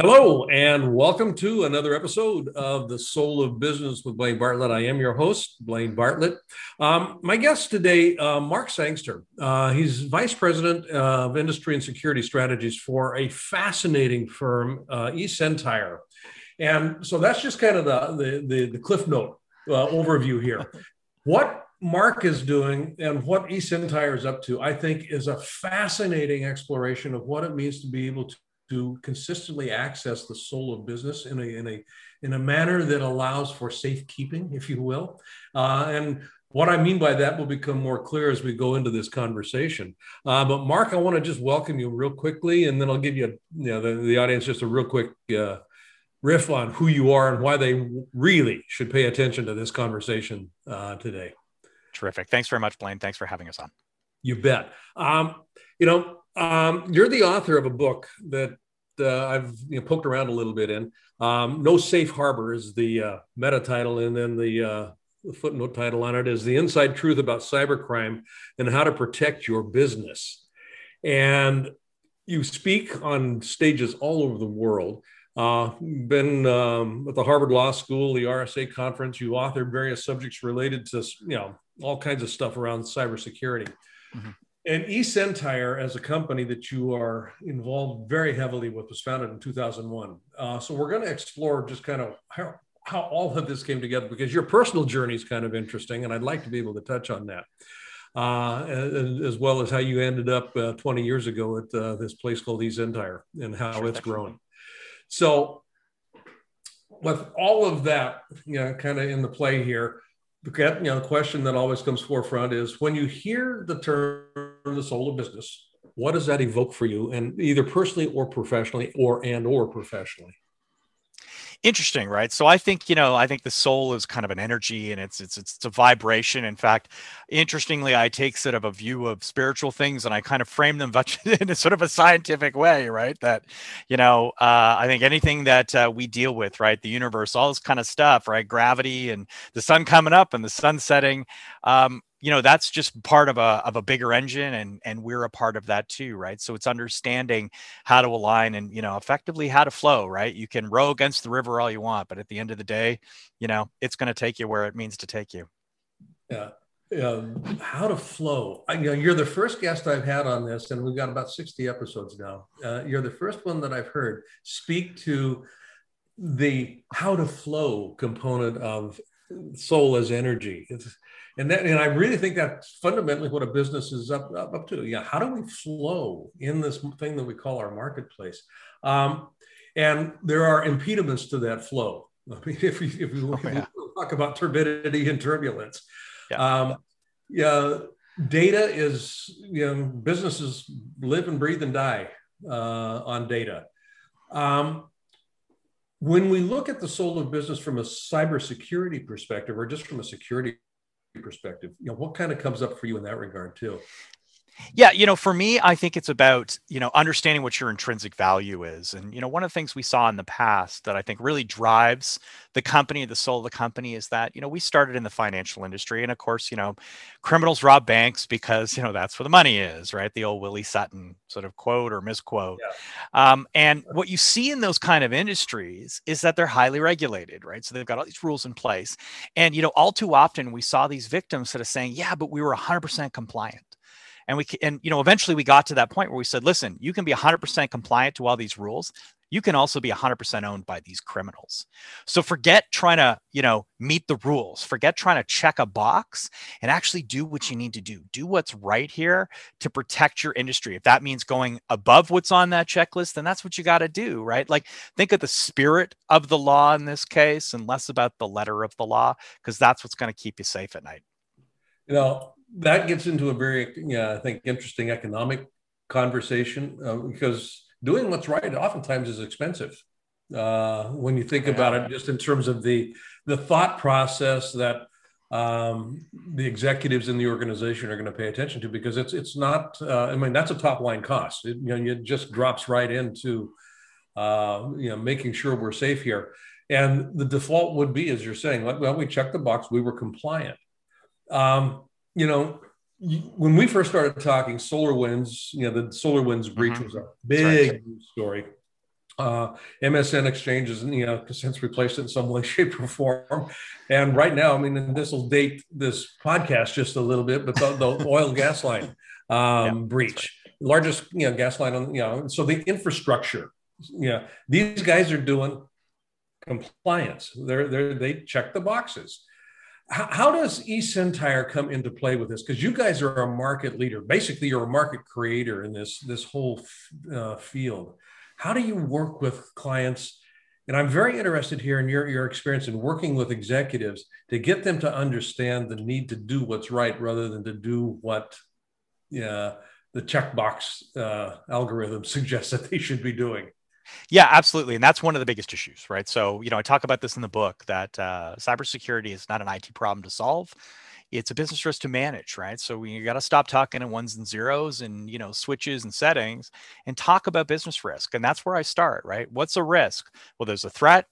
Hello, and welcome to another episode of The Soul of Business with Blaine Bartlett. I am your host, Blaine Bartlett. Um, my guest today, uh, Mark Sangster. Uh, he's Vice President of Industry and Security Strategies for a fascinating firm, uh, eSentire. And so that's just kind of the, the, the, the Cliff Note uh, overview here. What Mark is doing and what eSentire is up to, I think, is a fascinating exploration of what it means to be able to to consistently access the soul of business in a in a in a manner that allows for safekeeping, if you will. Uh, and what I mean by that will become more clear as we go into this conversation. Uh, but Mark, I want to just welcome you real quickly, and then I'll give you, you know, the, the audience just a real quick uh, riff on who you are and why they really should pay attention to this conversation uh, today. Terrific. Thanks very much, Blaine. Thanks for having us on. You bet. Um, you know, um, you're the author of a book that uh, I've you know, poked around a little bit in. Um, no Safe Harbor is the uh, meta title, and then the, uh, the footnote title on it is The Inside Truth About Cybercrime and How to Protect Your Business. And you speak on stages all over the world. Uh, been um, at the Harvard Law School, the RSA conference. You authored various subjects related to you know all kinds of stuff around cybersecurity. Mm-hmm. And eSentire, as a company that you are involved very heavily with, was founded in 2001. Uh, so we're going to explore just kind of how, how all of this came together because your personal journey is kind of interesting, and I'd like to be able to touch on that, uh, as, well as how you ended up uh, 20 years ago at uh, this place called eSentire and how it's grown. So, with all of that, you know, kind of in the play here, the you know, question that always comes forefront is when you hear the term the soul of business, what does that evoke for you, and either personally or professionally, or and or professionally? interesting right? So i think you know i think the soul is kind of an energy and it's it's it's a vibration. In fact interestingly i take sort of a view of spiritual things and i kind of frame them in a sort of a scientific way right? That you know uh, i think anything that uh, we deal with right? The universe all this kind of stuff right? Gravity and the sun coming up and the sun setting. Um, you know that's just part of a of a bigger engine and and we're a part of that too right? So it's understanding how to align and you know effectively how to flow right? You can row against the river all you want but at the end of the day you know it's going to take you where it means to take you. Yeah um, how to flow. I, you know, you're the first guest i've had on this and we've got about 60 episodes now. Uh, you're the first one that i've heard speak to the how to flow component of soul as energy. It's and that and i really think that's fundamentally what a business is up, up, up to yeah how do we flow in this thing that we call our marketplace um, and there are impediments to that flow I mean, if we, if we, oh, yeah. talk about turbidity and turbulence yeah. Um, yeah data is you know businesses live and breathe and die uh, on data um, when we look at the soul of business from a cybersecurity perspective or just from a security perspective you know what kind of comes up for you in that regard too yeah, you know, for me, I think it's about, you know, understanding what your intrinsic value is. And, you know, one of the things we saw in the past that I think really drives the company, the soul of the company is that, you know, we started in the financial industry. And of course, you know, criminals rob banks because, you know, that's where the money is, right? The old Willie Sutton sort of quote or misquote. Yeah. Um, and what you see in those kind of industries is that they're highly regulated, right? So they've got all these rules in place. And, you know, all too often we saw these victims sort of saying, yeah, but we were 100% compliant and we and you know eventually we got to that point where we said listen you can be 100% compliant to all these rules. You can also be 100% owned by these criminals. So forget trying to you know meet the rules. Forget trying to check a box and actually do what you need to do. Do what's right here to protect your industry. If that means going above what's on that checklist then that's what you got to do right? Like think of the spirit of the law in this case and less about the letter of the law because that's what's going to keep you safe at night. You know that gets into a very, yeah, I think, interesting economic conversation uh, because doing what's right oftentimes is expensive. Uh, when you think about it, just in terms of the the thought process that um, the executives in the organization are going to pay attention to, because it's it's not. Uh, I mean, that's a top line cost. It, you know, it just drops right into uh, you know making sure we're safe here. And the default would be, as you're saying, well, we checked the box, we were compliant. Um, you know, when we first started talking Solar Winds, you know, the Solar Winds breach mm-hmm. was a big right. story. Uh, MSN exchanges, you know, since replaced it in some way, shape, or form. And right now, I mean, this will date this podcast just a little bit, but the, the oil gas line um, yeah, breach, right. largest, you know, gas line on, you know, so the infrastructure, you know, these guys are doing compliance. They're, they're, they check the boxes. How, does eSentire come into play with this? Because you guys are a market leader. Basically, you're a market creator in this, this whole uh, field how do you work with clients? And I'm very interested here in your, your experience in working with executives to get them to understand the need to do what's right rather than to do what yeah, the checkbox uh, algorithm suggests that they should be doing. Yeah, absolutely. And that's one of the biggest issues, right? So, you know, I talk about this in the book that uh, cybersecurity is not an IT problem to solve it's a business risk to manage, right? So we got to stop talking in ones and zeros and you know switches and settings and talk about business risk. And that's where I start, right? What's a risk? Well, there's a threat,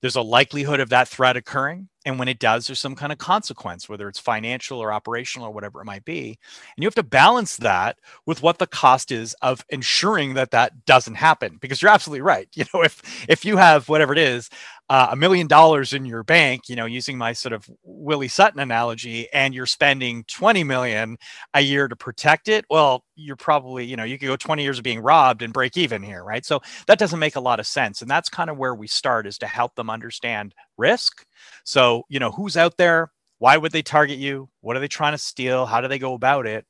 there's a likelihood of that threat occurring. And when it does, there's some kind of consequence, whether it's financial or operational or whatever it might be. And you have to balance that with what the cost is of ensuring that that doesn't happen. Because you're absolutely right. You know, if if you have whatever it is, Uh, a million dollars in your bank, you know, using my sort of Willie Sutton analogy, and you're spending 20 million a year to protect it, well, you're probably, you know, you could go 20 years of being robbed and break even here, right? So that doesn't make a lot of sense. And that's kind of where we start is to help them understand risk. So, you know, who's out there? Why would they target you? What are they trying to steal? How do they go about it?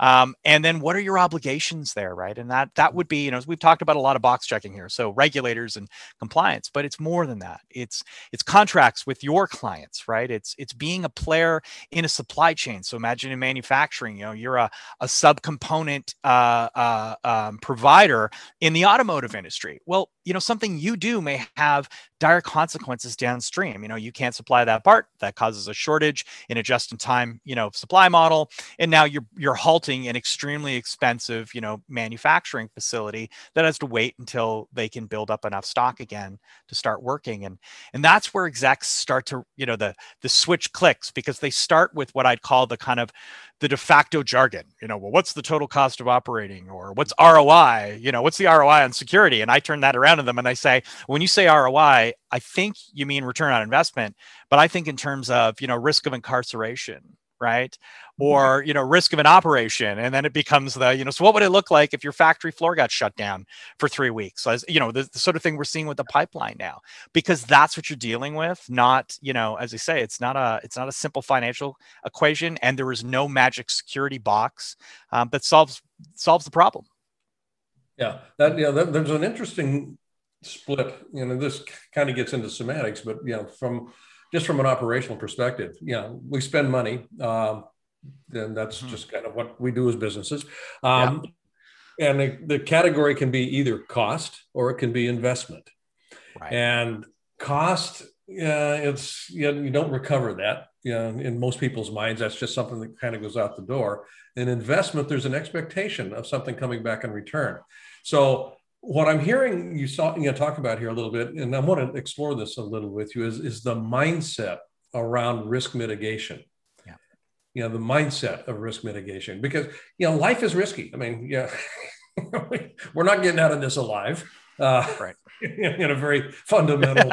Um, and then what are your obligations there, right? And that that would be, you know, we've talked about a lot of box checking here, so regulators and compliance, but it's more than that. It's it's contracts with your clients, right? It's it's being a player in a supply chain. So imagine in manufacturing, you know, you're a a subcomponent uh, uh, um, provider in the automotive industry. Well, you know, something you do may have dire consequences downstream. You know, you can't supply that part, that causes a shortage in a just-in-time, you know, supply model, and now you're you're halting an extremely expensive, you know, manufacturing facility that has to wait until they can build up enough stock again to start working. And and that's where execs start to, you know, the the switch clicks because they start with what I'd call the kind of the de facto jargon you know well what's the total cost of operating? or what's roi you know what's the roi on security? And i turn that around to them and i say when you say roi i think you mean return on investment but i think in terms of you know risk of incarceration right? Mm-hmm. or you know risk of an operation and then it becomes the you know so what would it look like if your factory floor got shut down for three weeks? So as you know the, the, sort of thing we're seeing with the pipeline now because that's what you're dealing with not you know as i say it's not a it's not a simple financial equation and there is no magic security box um, that solves solves the problem. Yeah that yeah that, there's an interesting split you know this kind of gets into semantics but you know from just from an operational perspective, you know, we spend money. Um, and that's mm-hmm. just kind of what we do as businesses. Um, yeah. And the, the, category can be either cost or it can be investment. Right. And cost, uh, it's you, know, you don't recover that. You know, in most people's minds, that's just something that kind of goes out the door. In investment, there's an expectation of something coming back in return. So what I'm hearing you, saw, you know, talk about here a little bit, and I want to explore this a little with you, is, is the mindset around risk mitigation. Yeah. You know, the mindset of risk mitigation, because, you know, life is risky. I mean, yeah, we're not getting out of this alive. Uh, right. In a very fundamental.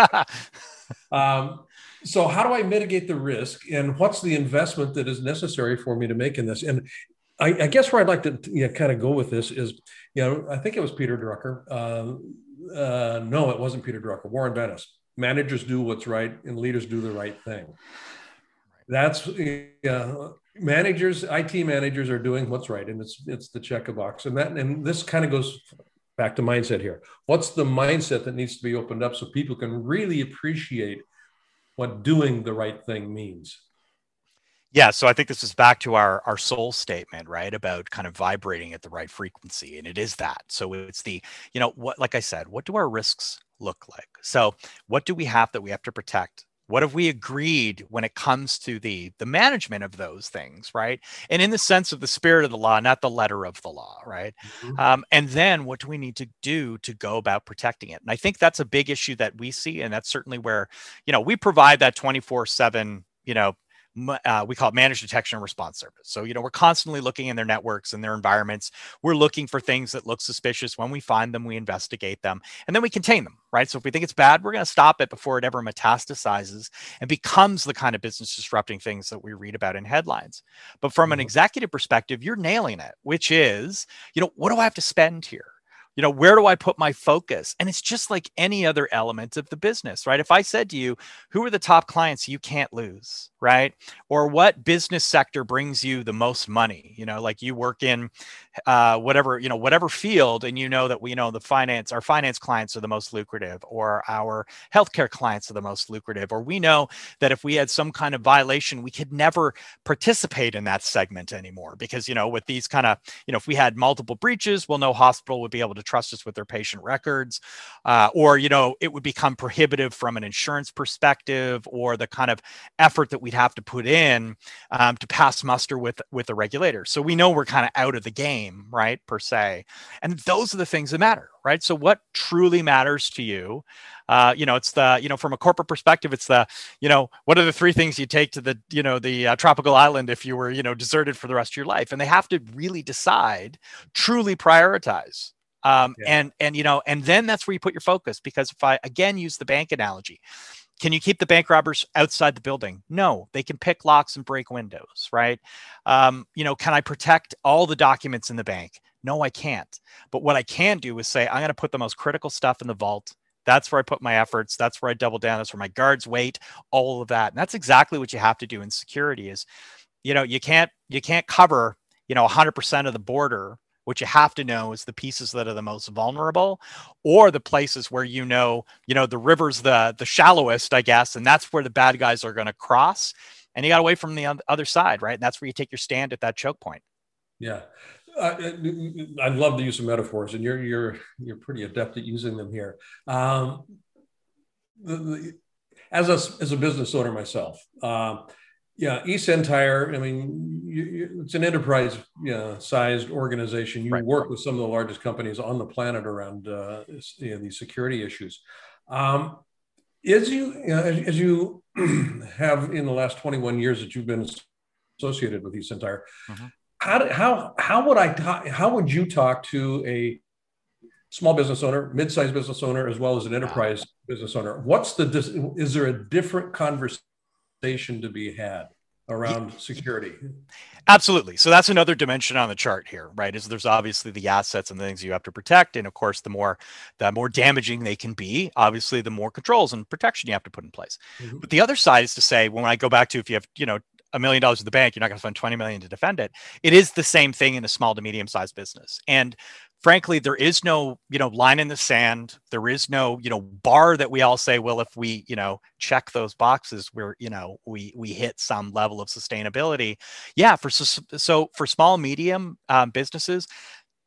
um, so how do I mitigate the risk and what's the investment that is necessary for me to make in this? And I, I guess where I'd like to you know, kind of go with this is, you know, I think it was Peter Drucker. Uh, uh, no, it wasn't Peter Drucker. Warren Bennis. Managers do what's right, and leaders do the right thing. That's uh, managers. IT managers are doing what's right, and it's it's the check a box. And that and this kind of goes back to mindset here. What's the mindset that needs to be opened up so people can really appreciate what doing the right thing means? Yeah, so I think this is back to our our soul statement, right? About kind of vibrating at the right frequency, and it is that. So it's the, you know, what like I said, what do our risks look like? So what do we have that we have to protect? What have we agreed when it comes to the the management of those things, right? And in the sense of the spirit of the law, not the letter of the law, right? Mm-hmm. Um, and then what do we need to do to go about protecting it? And I think that's a big issue that we see, and that's certainly where, you know, we provide that twenty four seven, you know, uh, we call it managed detection and response service. So, you know, we're constantly looking in their networks and their environments. We're looking for things that look suspicious. When we find them, we investigate them and then we contain them, right? So, if we think it's bad, we're going to stop it before it ever metastasizes and becomes the kind of business disrupting things that we read about in headlines. But from an mm-hmm. executive perspective, you're nailing it, which is, you know, what do I have to spend here? you know where do i put my focus and it's just like any other element of the business right if i said to you who are the top clients you can't lose right? Or what business sector brings you the most money? You know like you work in uh, whatever you know whatever field and you know that we know the finance our finance clients are the most lucrative or our healthcare clients are the most lucrative or we know that if we had some kind of violation we could never participate in that segment anymore because you know with these kind of you know if we had multiple breaches well no hospital would be able to trust us with their patient records uh, or you know it would become prohibitive from an insurance perspective or the kind of effort that we'd have to put in um, to pass muster with with the regulator so we know we're kind of out of the game right? Per se. And those are the things that matter, right? So what truly matters to you? Uh, you know, it's the, you know, from a corporate perspective, it's the, you know, what are the three things you take to the, you know, the uh, tropical island if you were, you know, deserted for the rest of your life? And they have to really decide, truly prioritize um, yeah. and and you know and then that's where you put your focus because if i again use the bank analogy can you keep the bank robbers outside the building? No, they can pick locks and break windows, right? Um, you know, can I protect all the documents in the bank? No, I can't. But what I can do is say, I'm going to put the most critical stuff in the vault. That's where I put my efforts. That's where I double down. That's where my guards wait, all of that. And that's exactly what you have to do in security is, you know, you can't, you can't cover, you know, 100% of the border what you have to know is the pieces that are the most vulnerable or the places where you know you know the river's the the shallowest i guess and that's where the bad guys are going to cross and you got away from the other side right? And that's where you take your stand at that choke point. Yeah. I, I love the use of metaphors, and you're you're you're pretty adept at using them here. Um, the, the, as a as a business owner myself, uh, yeah, eSentire. I mean, you, you, it's an enterprise you know, sized organization. You right. work with some of the largest companies on the planet around uh, you know, these security issues. Um, as you, you know, as, as, you have in the last 21 years that you've been associated with eSentire, mm-hmm. how, how, how would I talk, how would you talk to a small business owner, mid-sized business owner, as well as an enterprise business owner? What's the, is there a different conversation to be had around security. Absolutely. So that's another dimension on the chart here, right? Is there's obviously the assets and the things you have to protect, and of course, the more the more damaging they can be, obviously, the more controls and protection you have to put in place. Mm-hmm. But the other side is to say, when I go back to if you have, you know, a million dollars in the bank, you're not going to spend 20 million to defend it. It is the same thing in a small to medium sized business. And frankly there is no you know line in the sand. There is no you know bar that we all say well if we you know check those boxes we're you know we we hit some level of sustainability. Yeah for so for small medium um, businesses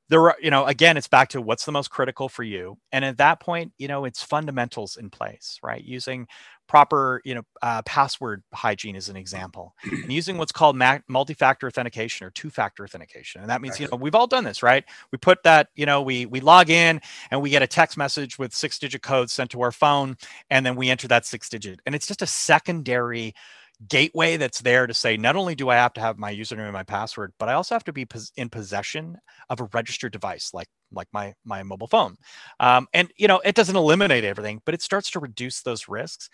there are you know again it's back to what's the most critical for you. And at that point you know it's fundamentals in place right? Using proper you know uh, password hygiene is an example. And using what's called ma- multi-factor authentication or two-factor authentication. And that means you know we've all done this right? We put that you know we we log in and we get a text message with six digit code sent to our phone and then we enter that six digit and it's just a secondary gateway that's there to say not only do I have to have my username and my password, but I also have to be pos- in possession of a registered device like like my my mobile phone. Um, and you know, it doesn't eliminate everything, but it starts to reduce those risks.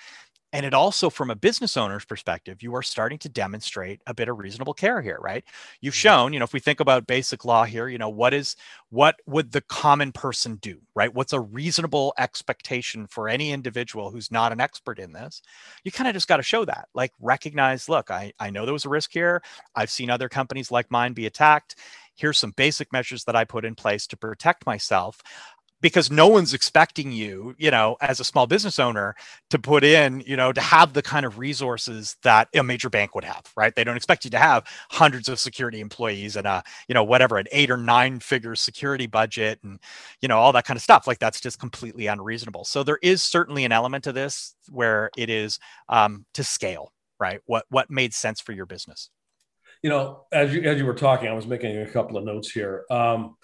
And it also, from a business owner's perspective, you are starting to demonstrate a bit of reasonable care here, right? You've mm-hmm. shown, you know, if we think about basic law here, you know, what is what would the common person do, right? What's a reasonable expectation for any individual who's not an expert in this? You kind of just got to show that, like recognize, look, I, I know there was a risk here. I've seen other companies like mine be attacked here's some basic measures that I put in place to protect myself because no one's expecting you, you know, as a small business owner to put in, you know, to have the kind of resources that a major bank would have, right? They don't expect you to have hundreds of security employees and a, you know, whatever, an eight or nine figure security budget and, you know, all that kind of stuff. Like that's just completely unreasonable. So there is certainly an element to this where it is um, to scale, right? What what made sense for your business? You know, as you as you were talking, I was making a couple of notes here. Um,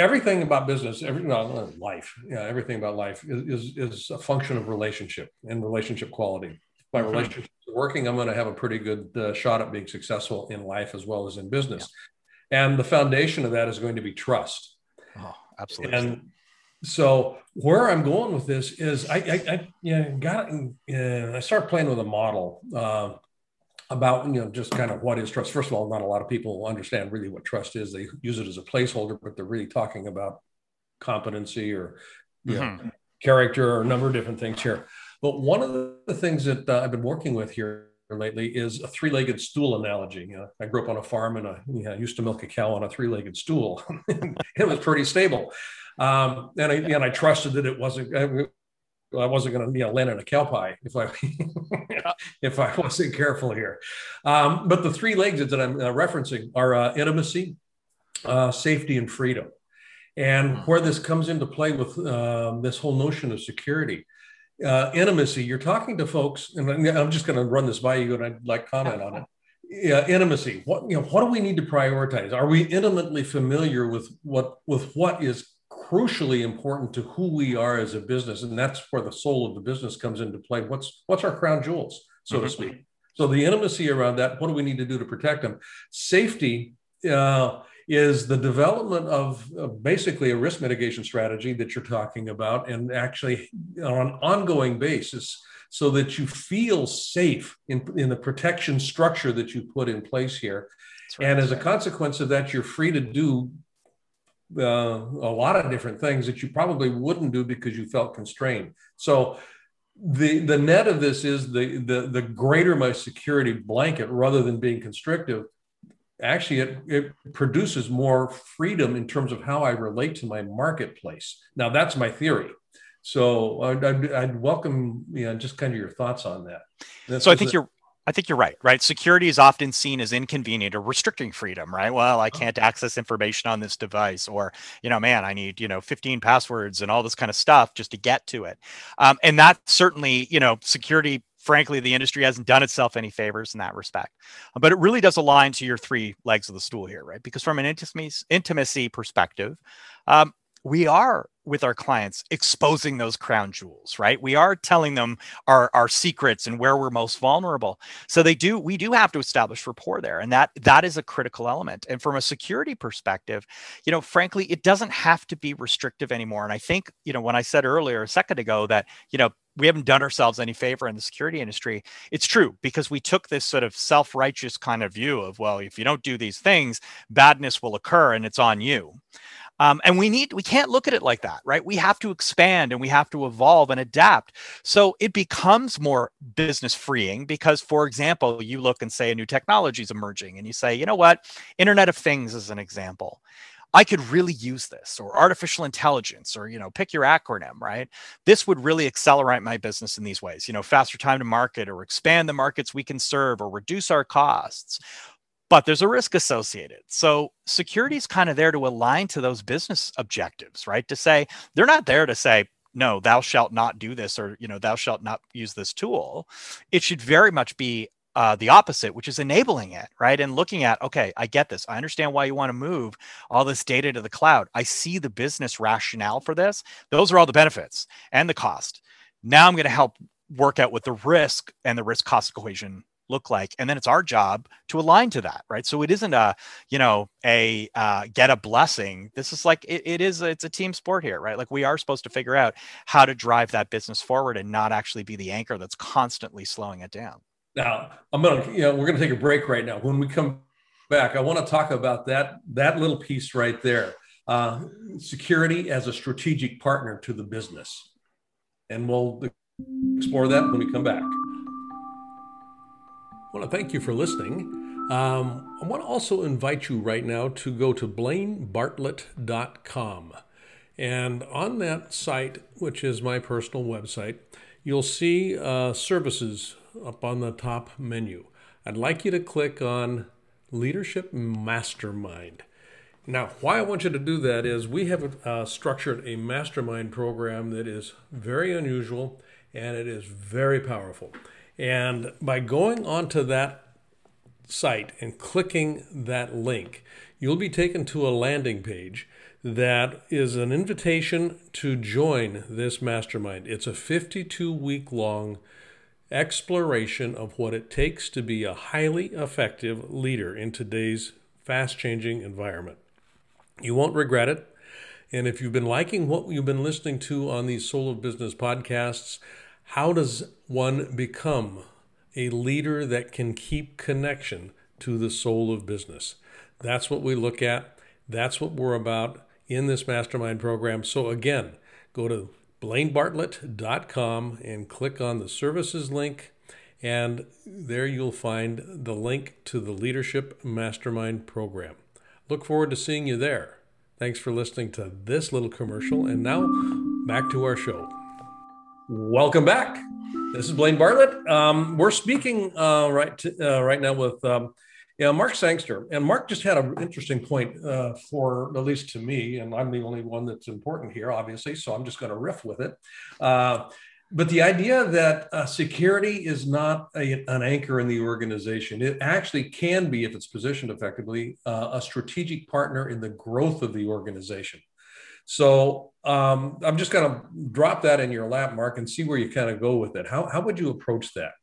everything about business, every no, life, yeah, everything about life is, is, is a function of relationship and relationship quality. my mm-hmm. relationships are working, I'm going to have a pretty good uh, shot at being successful in life as well as in business. Yeah. And the foundation of that is going to be trust. Oh, absolutely. And so where I'm going with this is I, I, I yeah, got uh, I start playing with a model uh, about you know just kind of what is trust. First of all, not a lot of people understand really what trust is. They use it as a placeholder, but they're really talking about competency or you mm-hmm. know, character or a number of different things here. But one of the things that uh, I've been working with here lately is a three-legged stool analogy. You know, I grew up on a farm and I you know, used to milk a cow on a three-legged stool. it was pretty stable. Um, and I and I trusted that it wasn't. I, I wasn't going to you know land in a cow pie if I if I wasn't careful here. Um, but the three legs that I'm uh, referencing are uh, intimacy, uh, safety, and freedom. And where this comes into play with um, this whole notion of security, uh, intimacy. You're talking to folks, and I'm just going to run this by you, and I'd like comment on it. Yeah, intimacy. What you know? What do we need to prioritize? Are we intimately familiar with what with what is crucially important to who we are as a business and that's where the soul of the business comes into play what's what's our crown jewels so mm-hmm. to speak so the intimacy around that what do we need to do to protect them safety uh, is the development of, of basically a risk mitigation strategy that you're talking about and actually on an ongoing basis so that you feel safe in, in the protection structure that you put in place here right. and as a consequence of that you're free to do uh, a lot of different things that you probably wouldn't do because you felt constrained. So the the net of this is the the the greater my security blanket rather than being constrictive actually it, it produces more freedom in terms of how i relate to my marketplace. Now that's my theory. So i'd, I'd, I'd welcome you know just kind of your thoughts on that. That's so i think you're I think you're right, right? Security is often seen as inconvenient or restricting freedom, right? Well, I can't access information on this device, or, you know, man, I need, you know, 15 passwords and all this kind of stuff just to get to it. Um, and that certainly, you know, security, frankly, the industry hasn't done itself any favors in that respect. But it really does align to your three legs of the stool here, right? Because from an intimacy, intimacy perspective, um, we are with our clients exposing those crown jewels right we are telling them our our secrets and where we're most vulnerable so they do we do have to establish rapport there and that that is a critical element and from a security perspective you know frankly it doesn't have to be restrictive anymore and i think you know when i said earlier a second ago that you know we haven't done ourselves any favor in the security industry. It's true because we took this sort of self righteous kind of view of, well, if you don't do these things, badness will occur and it's on you. Um, and we need we can't look at it like that, right? We have to expand and we have to evolve and adapt. So it becomes more business freeing because, for example, you look and say a new technology is emerging, and you say, you know what, Internet of Things is an example. I could really use this or artificial intelligence or you know pick your acronym right this would really accelerate my business in these ways you know faster time to market or expand the markets we can serve or reduce our costs but there's a risk associated. So security is kind of there to align to those business objectives, right? To say they're not there to say, no, thou shalt not do this, or you know, thou shalt not use this tool. It should very much be uh, the opposite, which is enabling it, right? And looking at, okay, I get this. I understand why you want to move all this data to the cloud. I see the business rationale for this. Those are all the benefits and the cost. Now I'm going to help work out what the risk and the risk cost equation look like and then it's our job to align to that right? So it isn't a you know a uh, get a blessing. This is like it, it is it's a team sport here right? Like we are supposed to figure out how to drive that business forward and not actually be the anchor that's constantly slowing it down. Now i'm gonna you know we're gonna take a break right now. When we come back i want to talk about that that little piece right there uh, security as a strategic partner to the business. And we'll explore that when we come back I want to thank you for listening. Um, I want to also invite you right now to go to blainebartlett.com. And on that site, which is my personal website, you'll see uh, services up on the top menu. I'd like you to click on Leadership Mastermind. Now, why I want you to do that is we have uh, structured a mastermind program that is very unusual and it is very powerful. And by going onto that site and clicking that link, you'll be taken to a landing page that is an invitation to join this mastermind. It's a 52 week long exploration of what it takes to be a highly effective leader in today's fast changing environment. You won't regret it. And if you've been liking what you've been listening to on these Soul of Business podcasts, how does one become a leader that can keep connection to the soul of business? That's what we look at. That's what we're about in this mastermind program. So, again, go to blainebartlett.com and click on the services link. And there you'll find the link to the Leadership Mastermind program. Look forward to seeing you there. Thanks for listening to this little commercial. And now back to our show. Welcome back. This is Blaine Bartlett. Um, we're speaking uh, right to, uh, right now with um, Mark Sangster. And Mark just had an interesting point uh, for, at least to me, and I'm the only one that's important here, obviously, so I'm just going to riff with it. Uh, but the idea that uh, security is not a, an anchor in the organization, it actually can be, if it's positioned effectively, uh, a strategic partner in the growth of the organization. So um, I'm just going to drop that in your lap, Mark, and see where you kind of go with it. How, how would you approach that?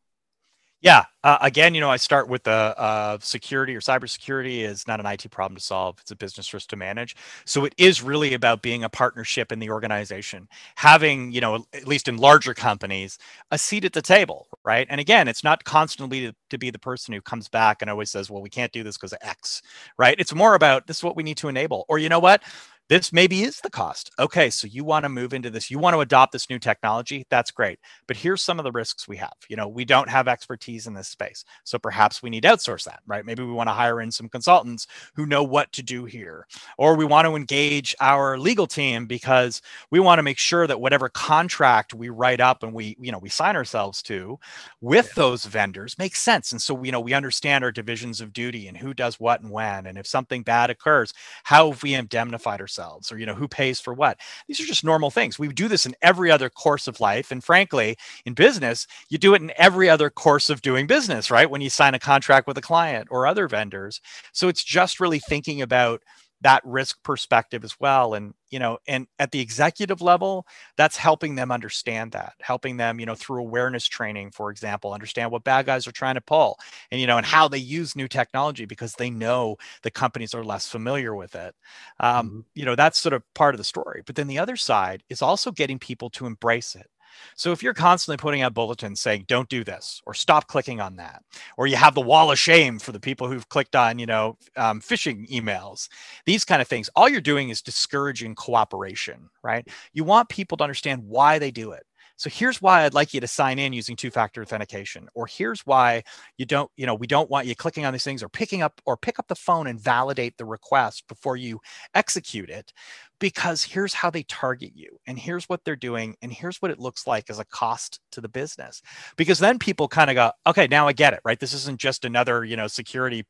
Yeah. Uh, again, you know, I start with the uh, security or cybersecurity is not an IT problem to solve. It's a business risk to manage. So it is really about being a partnership in the organization, having, you know, at least in larger companies, a seat at the table, right? And again, it's not constantly to, to be the person who comes back and always says, well, we can't do this because of X, right? It's more about this is what we need to enable. Or, you know what? This maybe is the cost. Okay, so you want to move into this, you want to adopt this new technology, that's great. But here's some of the risks we have. You know, we don't have expertise in this space. So perhaps we need to outsource that, right? Maybe we want to hire in some consultants who know what to do here. Or we want to engage our legal team because we want to make sure that whatever contract we write up and we, you know, we sign ourselves to with yeah. those vendors makes sense. And so, you know, we understand our divisions of duty and who does what and when. And if something bad occurs, how have we indemnified ourselves? Or you know who pays for what. These are just normal things. We do this in every other course of life and frankly in business you do it in every other course of doing business right? When you sign a contract with a client or other vendors. So it's just really thinking about that risk perspective as well. And you know and at the executive level that's helping them understand that helping them you know through awareness training for example understand what bad guys are trying to pull and you know and how they use new technology because they know the companies are less familiar with it. Um, mm-hmm. you know that's sort of part of the story. But then the other side is also getting people to embrace it so if you're constantly putting out bulletins saying, don't do this, or stop clicking on that, or you have the wall of shame for the people who've clicked on, you know, um, phishing emails, these kind of things, all you're doing is discouraging cooperation, right? You want people to understand why they do it. So here's why I'd like you to sign in using two-factor authentication, or here's why you don't, you know, we don't want you clicking on these things or picking up or pick up the phone and validate the request before you execute it, because here's how they target you, and here's what they're doing, and here's what it looks like as a cost to the business. Because then people kind of go, okay, now I get it, right? This isn't just another, you know, security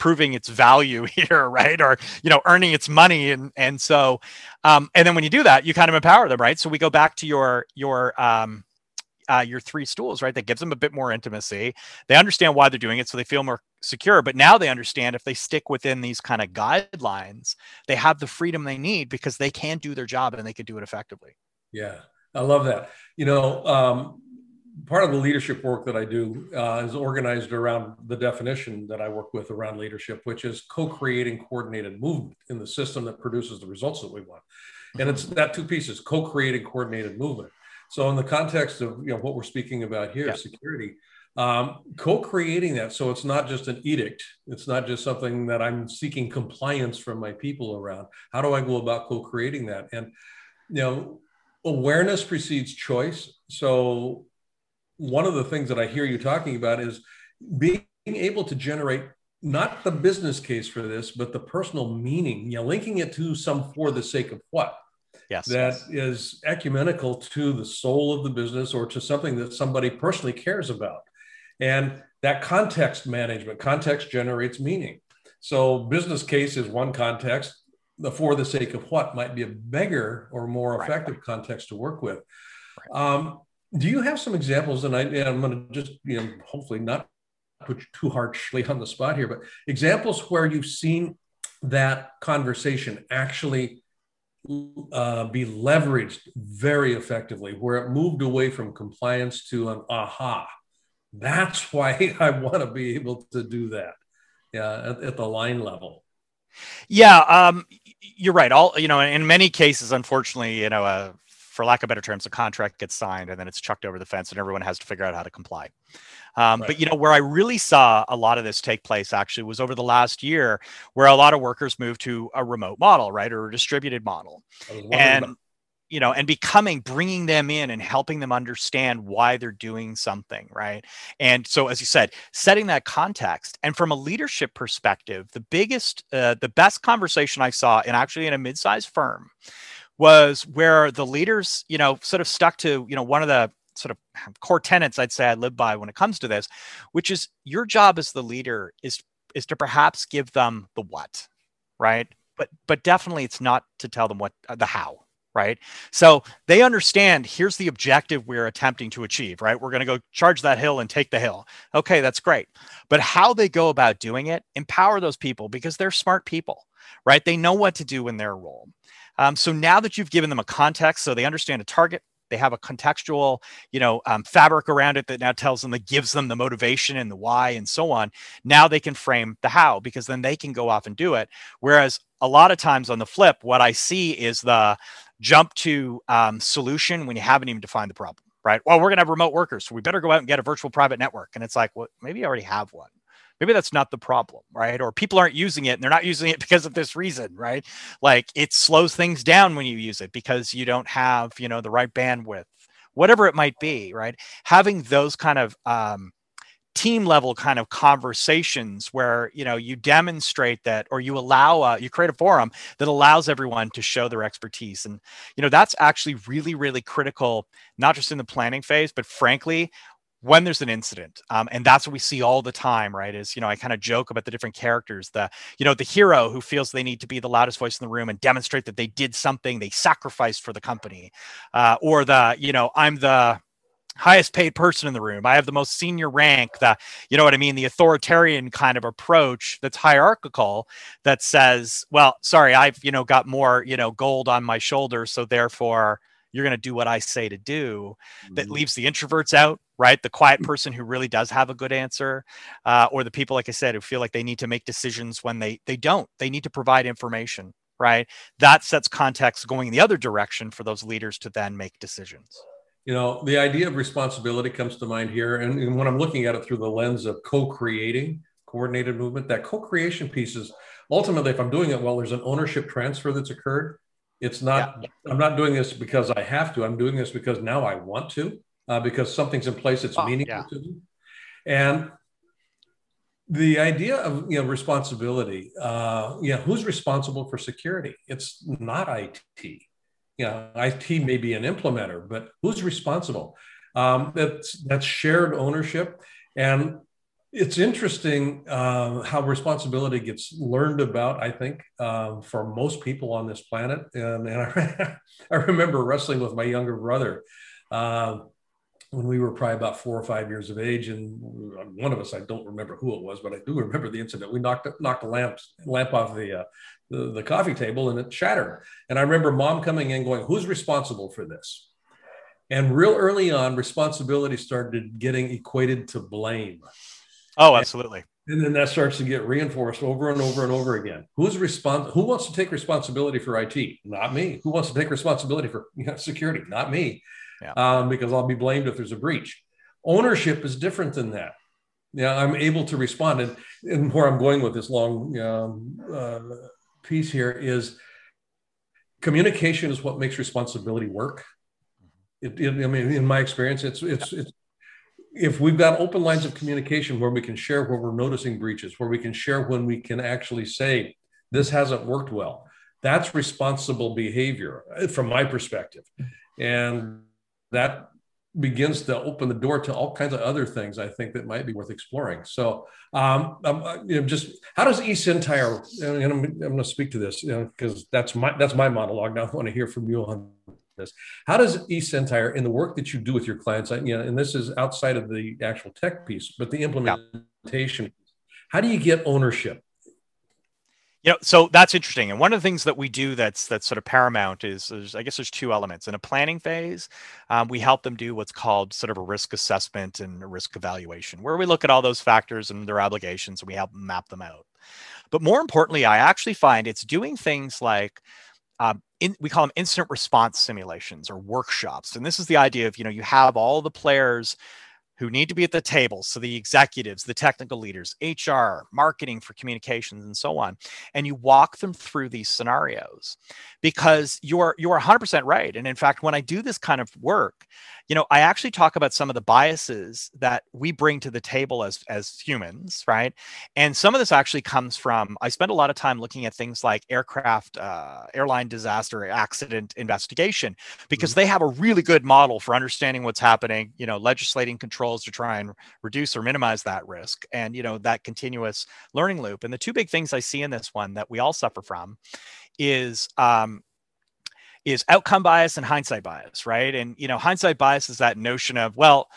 proving its value here, right? Or you know, earning its money, and and so, um, and then when you do that, you kind of empower them, right? So we go back to your your um, uh, your three stools, right? That gives them a bit more intimacy. They understand why they're doing it, so they feel more secure. But now they understand if they stick within these kind of guidelines, they have the freedom they need because they can do their job and they can do it effectively. Yeah, I love that. You know, um, part of the leadership work that I do uh, is organized around the definition that I work with around leadership, which is co-creating coordinated movement in the system that produces the results that we want. And it's that two pieces: co-creating coordinated movement. So, in the context of you know what we're speaking about here, yeah. security, um, co-creating that, so it's not just an edict. It's not just something that I'm seeking compliance from my people around. How do I go about co-creating that? And you know, awareness precedes choice. So one of the things that I hear you talking about is being able to generate not the business case for this, but the personal meaning, you know, linking it to some for the sake of what. Yes. that yes. is ecumenical to the soul of the business or to something that somebody personally cares about. And that context management, context generates meaning. So business case is one context. The for the sake of what might be a bigger or more effective right. context to work with. Right. Um, do you have some examples? And I, am going to just, you know, hopefully not put you too harshly on the spot here, but examples where you've seen that conversation actually uh, be leveraged very effectively, where it moved away from compliance to an aha That's why I want to be able to do that. Yeah, at, at the line level. Yeah, um, you're right. All you know, in many cases, unfortunately, you know, uh, for lack of better terms, a contract gets signed and then it's chucked over the fence, and everyone has to figure out how to comply. Um, right. But you know, where I really saw a lot of this take place actually was over the last year, where a lot of workers moved to a remote model, right, or a distributed model, and. About- you know and becoming bringing them in and helping them understand why they're doing something right and so as you said setting that context and from a leadership perspective the biggest uh, the best conversation i saw in actually in a mid-sized firm was where the leaders you know sort of stuck to you know one of the sort of core tenets I'd say I live by when it comes to this, which is your job as the leader is is to perhaps give them the what, right? But but definitely it's not to tell them what uh, the how, right? So they understand here's the objective we're attempting to achieve, right? We're going to go charge that hill and take the hill. Okay, that's great. But how they go about doing it, empower those people because they're smart people, right? They know what to do in their role. Um, so now that you've given them a context, so they understand a target, they have a contextual you know um, fabric around it that now tells them that gives them the motivation and the why and so on now they can frame the how because then they can go off and do it. Whereas a lot of times on the flip what i see is the jump to um, solution when you haven't even defined the problem right? Well we're going to have remote workers so we better go out and get a virtual private network. And it's like well maybe you already have one maybe that's not the problem right? Or people aren't using it and they're not using it because of this reason right? Like it slows things down when you use it because you don't have you know the right bandwidth whatever it might be right? Having those kind of um, team level kind of conversations where you know you demonstrate that or you allow uh, you create a forum that allows everyone to show their expertise. And you know that's actually really really critical not just in the planning phase but frankly when there's an incident um, and that's what we see all the time right is you know i kind of joke about the different characters the you know the hero who feels they need to be the loudest voice in the room and demonstrate that they did something they sacrificed for the company uh, or the you know i'm the highest paid person in the room. I have the most senior rank the you know what i mean the authoritarian kind of approach that's hierarchical that says well sorry i've you know got more you know gold on my shoulder so therefore you're going to do what I say to do. Mm-hmm. That leaves the introverts out, right? The quiet person who really does have a good answer, uh, or the people, like I said, who feel like they need to make decisions when they they don't. They need to provide information, right? That sets context going the other direction for those leaders to then make decisions. You know, the idea of responsibility comes to mind here, and, and when I'm looking at it through the lens of co-creating, coordinated movement, that co-creation piece is ultimately, if I'm doing it well, there's an ownership transfer that's occurred it's not, yeah. I'm not doing this because I have to. I'm doing this because now I want to, uh, because something's in place that's oh, meaningful yeah. to me. And the idea of you know responsibility, uh, yeah, who's responsible for security? It's not IT. You know, IT may be an implementer, but who's responsible? Um, that's that's shared ownership, and it's interesting uh, how responsibility gets learned about, I think, um, for most people on this planet. And, and I, I, remember wrestling with my younger brother uh, when we were probably about four or five years of age. And one of us, I don't remember who it was, but I do remember the incident. We knocked, knocked a lamp, lamp off the, uh, the, the coffee table and it shattered. And I remember mom coming in going, Who's responsible for this? And real early on, responsibility started getting equated to blame. Oh, absolutely. And then that starts to get reinforced over and over and over again. Who's respons- Who wants to take responsibility for IT? Not me. Who wants to take responsibility for you know, security? Not me. Yeah. Um, because I'll be blamed if there's a breach. Ownership is different than that. Yeah, I'm able to respond. And, and where I'm going with this long um, uh, piece here is communication is what makes responsibility work. It, it, I mean, in my experience, it's it's it's if we've got open lines of communication where we can share where we're noticing breaches, where we can share when we can actually say, this hasn't worked well, that's responsible behavior uh, from my perspective. And that begins to open the door to all kinds of other things I think that might be worth exploring. So, um, um uh, you know, just how does eSentire, and I'm, I'm going to speak to this because you know, that's my that's my monologue. Now I want to hear from you on this. How does eSentire, in the work that you do with your clients, you know, and this is outside of the actual tech piece, but the implementation, yeah. how do you get ownership? you know so that's interesting and one of the things that we do that's that's sort of paramount is, is i guess there's two elements in a planning phase um, we help them do what's called sort of a risk assessment and a risk evaluation where we look at all those factors and their obligations and we help map them out but more importantly i actually find it's doing things like um, in, we call them incident response simulations or workshops and this is the idea of you know you have all the players who need to be at the table. So the executives, the technical leaders, HR, marketing for communications, and so on. And you walk them through these scenarios because you're you're 100% right. And in fact, when I do this kind of work, you know, I actually talk about some of the biases that we bring to the table as as humans, right? And some of this actually comes from I spend a lot of time looking at things like aircraft, uh, airline disaster accident investigation because mm-hmm. they have a really good model for understanding what's happening. You know, legislating controls to try and reduce or minimize that risk, and you know that continuous learning loop. And the two big things I see in this one that we all suffer from is um, is outcome bias and hindsight bias, right? And you know, hindsight bias is that notion of, well,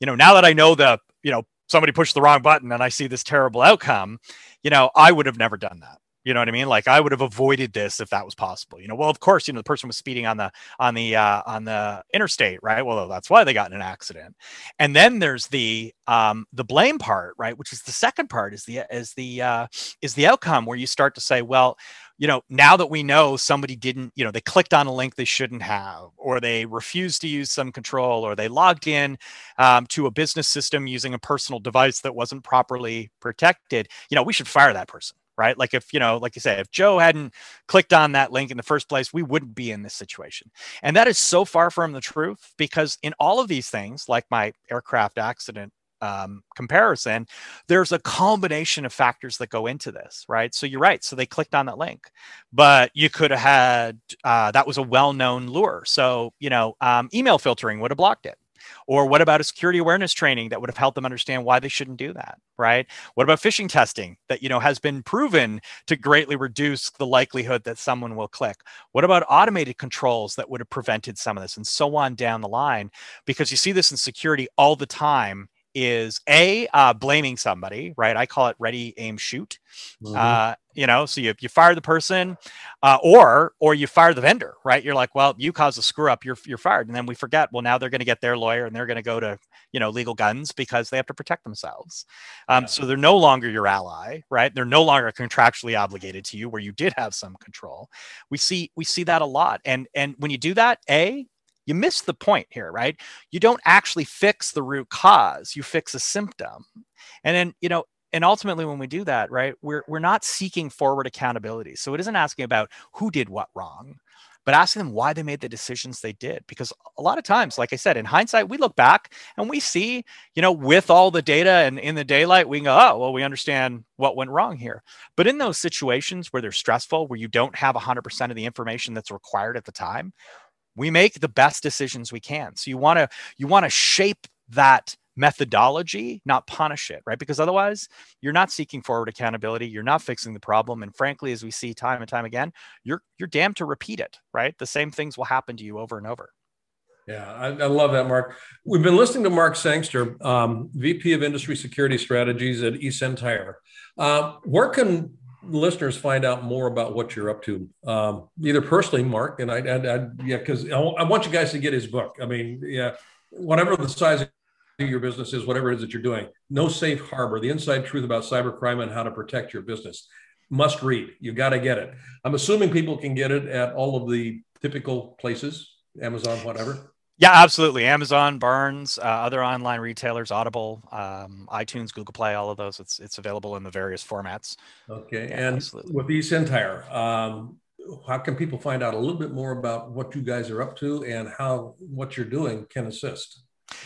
you know, now that I know the, you know, somebody pushed the wrong button and I see this terrible outcome, you know, I would have never done that. You know what I mean? Like I would have avoided this if that was possible. You know, well, of course, you know, the person was speeding on the on the uh, on the interstate, right? Well, that's why they got in an accident. And then there's the um, the blame part, right? Which is the second part is the is the uh, is the outcome where you start to say, well, you know, now that we know somebody didn't, you know, they clicked on a link they shouldn't have, or they refused to use some control, or they logged in um, to a business system using a personal device that wasn't properly protected, you know, we should fire that person, right? Like if, you know, like you say, if Joe hadn't clicked on that link in the first place, we wouldn't be in this situation. And that is so far from the truth because in all of these things, like my aircraft accident um, comparison, there's a combination of factors that go into this, right? So you're right. So they clicked on that link, but you could have had uh, that was a well-known lure. So you know, um, email filtering would have blocked it. Or what about a security awareness training that would have helped them understand why they shouldn't do that, right? What about phishing testing that you know has been proven to greatly reduce the likelihood that someone will click? What about automated controls that would have prevented some of this and so on down the line? Because you see this in security all the time is a uh, blaming somebody, right? I call it ready, aim, shoot. Mm-hmm. Uh, you know, so you, you fire the person, uh, or or you fire the vendor, right? You're like, well, you caused a screw up, you're you're fired, and then we forget. Well, now they're going to get their lawyer and they're going to go to you know legal guns because they have to protect themselves. Um, yeah. So they're no longer your ally, right? They're no longer contractually obligated to you, where you did have some control. We see we see that a lot, and and when you do that, a you miss the point here, right? You don't actually fix the root cause, you fix a symptom. And then, you know, and ultimately when we do that, right, we're we're not seeking forward accountability. So it isn't asking about who did what wrong, but asking them why they made the decisions they did. Because a lot of times, like I said, in hindsight, we look back and we see, you know, with all the data and in the daylight, we go, oh, well, we understand what went wrong here. But in those situations where they're stressful, where you don't have 100% of the information that's required at the time, we make the best decisions we can so you want to you want to shape that methodology not punish it right because otherwise you're not seeking forward accountability you're not fixing the problem and frankly as we see time and time again you're you're damned to repeat it right the same things will happen to you over and over yeah, I, I, love that, Mark. We've been listening to Mark Sangster, um, VP of Industry Security Strategies at eSentire. Uh, where can listeners find out more about what you're up to, um, either personally, Mark, and I, I, yeah, because I, I, want you guys to get his book. I mean, yeah, whatever the size of your business is, whatever it is that you're doing, No Safe Harbor: The Inside Truth About Cybercrime and How to Protect Your Business. Must read. You got to get it. I'm assuming people can get it at all of the typical places, Amazon, whatever. Yeah, absolutely. Amazon, Barnes, uh, other online retailers, Audible, um, iTunes, Google Play, all of those. It's it's available in the various formats. Okay, yeah, and absolutely. with eSentire, um, how can people find out a little bit more about what you guys are up to and how what you're doing can assist?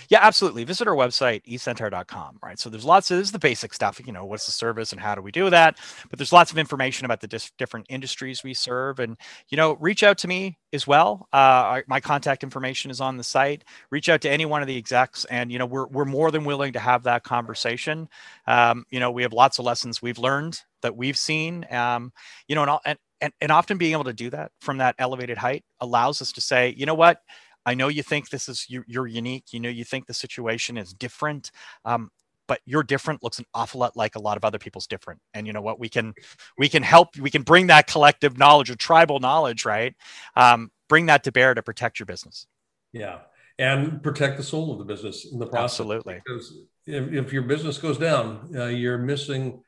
Yeah, absolutely. Visit our website, esentire.com, right? So there's lots of, this is the basic stuff, you know, what's the service and how do we do that? But there's lots of information about the dis- different industries we serve. And, you know, reach out to me as well. Uh, my contact information is on the site. Reach out to any one of the execs and, you know, we're, we're more than willing to have that conversation. Um, you know, we have lots of lessons we've learned that we've seen, um, you know, and, and, and, and often being able to do that from that elevated height allows us to say, you know what, I know you think this is you, are unique. You know you think the situation is different, um, but your different looks an awful lot like a lot of other people's different. And you know what? We can we can help we can bring that collective knowledge or tribal knowledge right? Um, bring that to bear to protect your business. Yeah. And protect the soul of the business in the process. Absolutely. Because if, if your business goes down uh, you're missing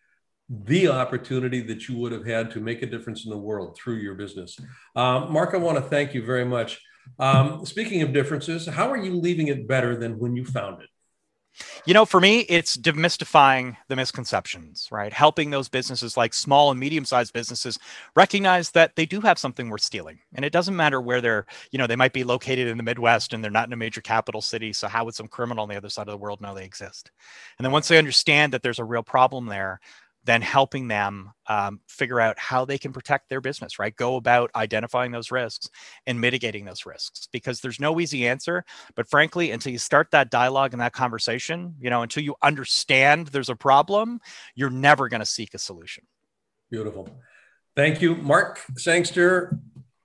the opportunity that you would have had to make a difference in the world through your business. Um, mark i want to thank you very much um, speaking of differences how are you leaving it better than when you found it you know, for me, it's demystifying the misconceptions, right? Helping those businesses, like small and medium sized businesses, recognize that they do have something worth stealing. And it doesn't matter where they're, you know, they might be located in the Midwest and they're not in a major capital city. So, how would some criminal on the other side of the world know they exist? And then once they understand that there's a real problem there, then helping them um, figure out how they can protect their business, right? Go about identifying those risks and mitigating those risks because there's no easy answer. But frankly, until you start that dialogue and that conversation, you know, until you understand there's a problem, you're never going to seek a solution. Beautiful. Thank you, Mark Sangster,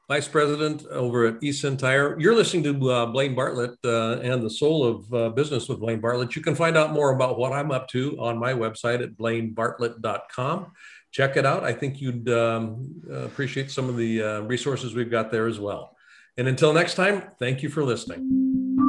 Vice President over at eSentire. You're listening to uh, Blaine Bartlett uh, and the Soul of uh, Business with Blaine Bartlett. You can find out more about what I'm up to on my website at blainebartlett.com. Check it out. I think you'd um, appreciate some of the uh, resources we've got there as well. And until next time, thank you for listening.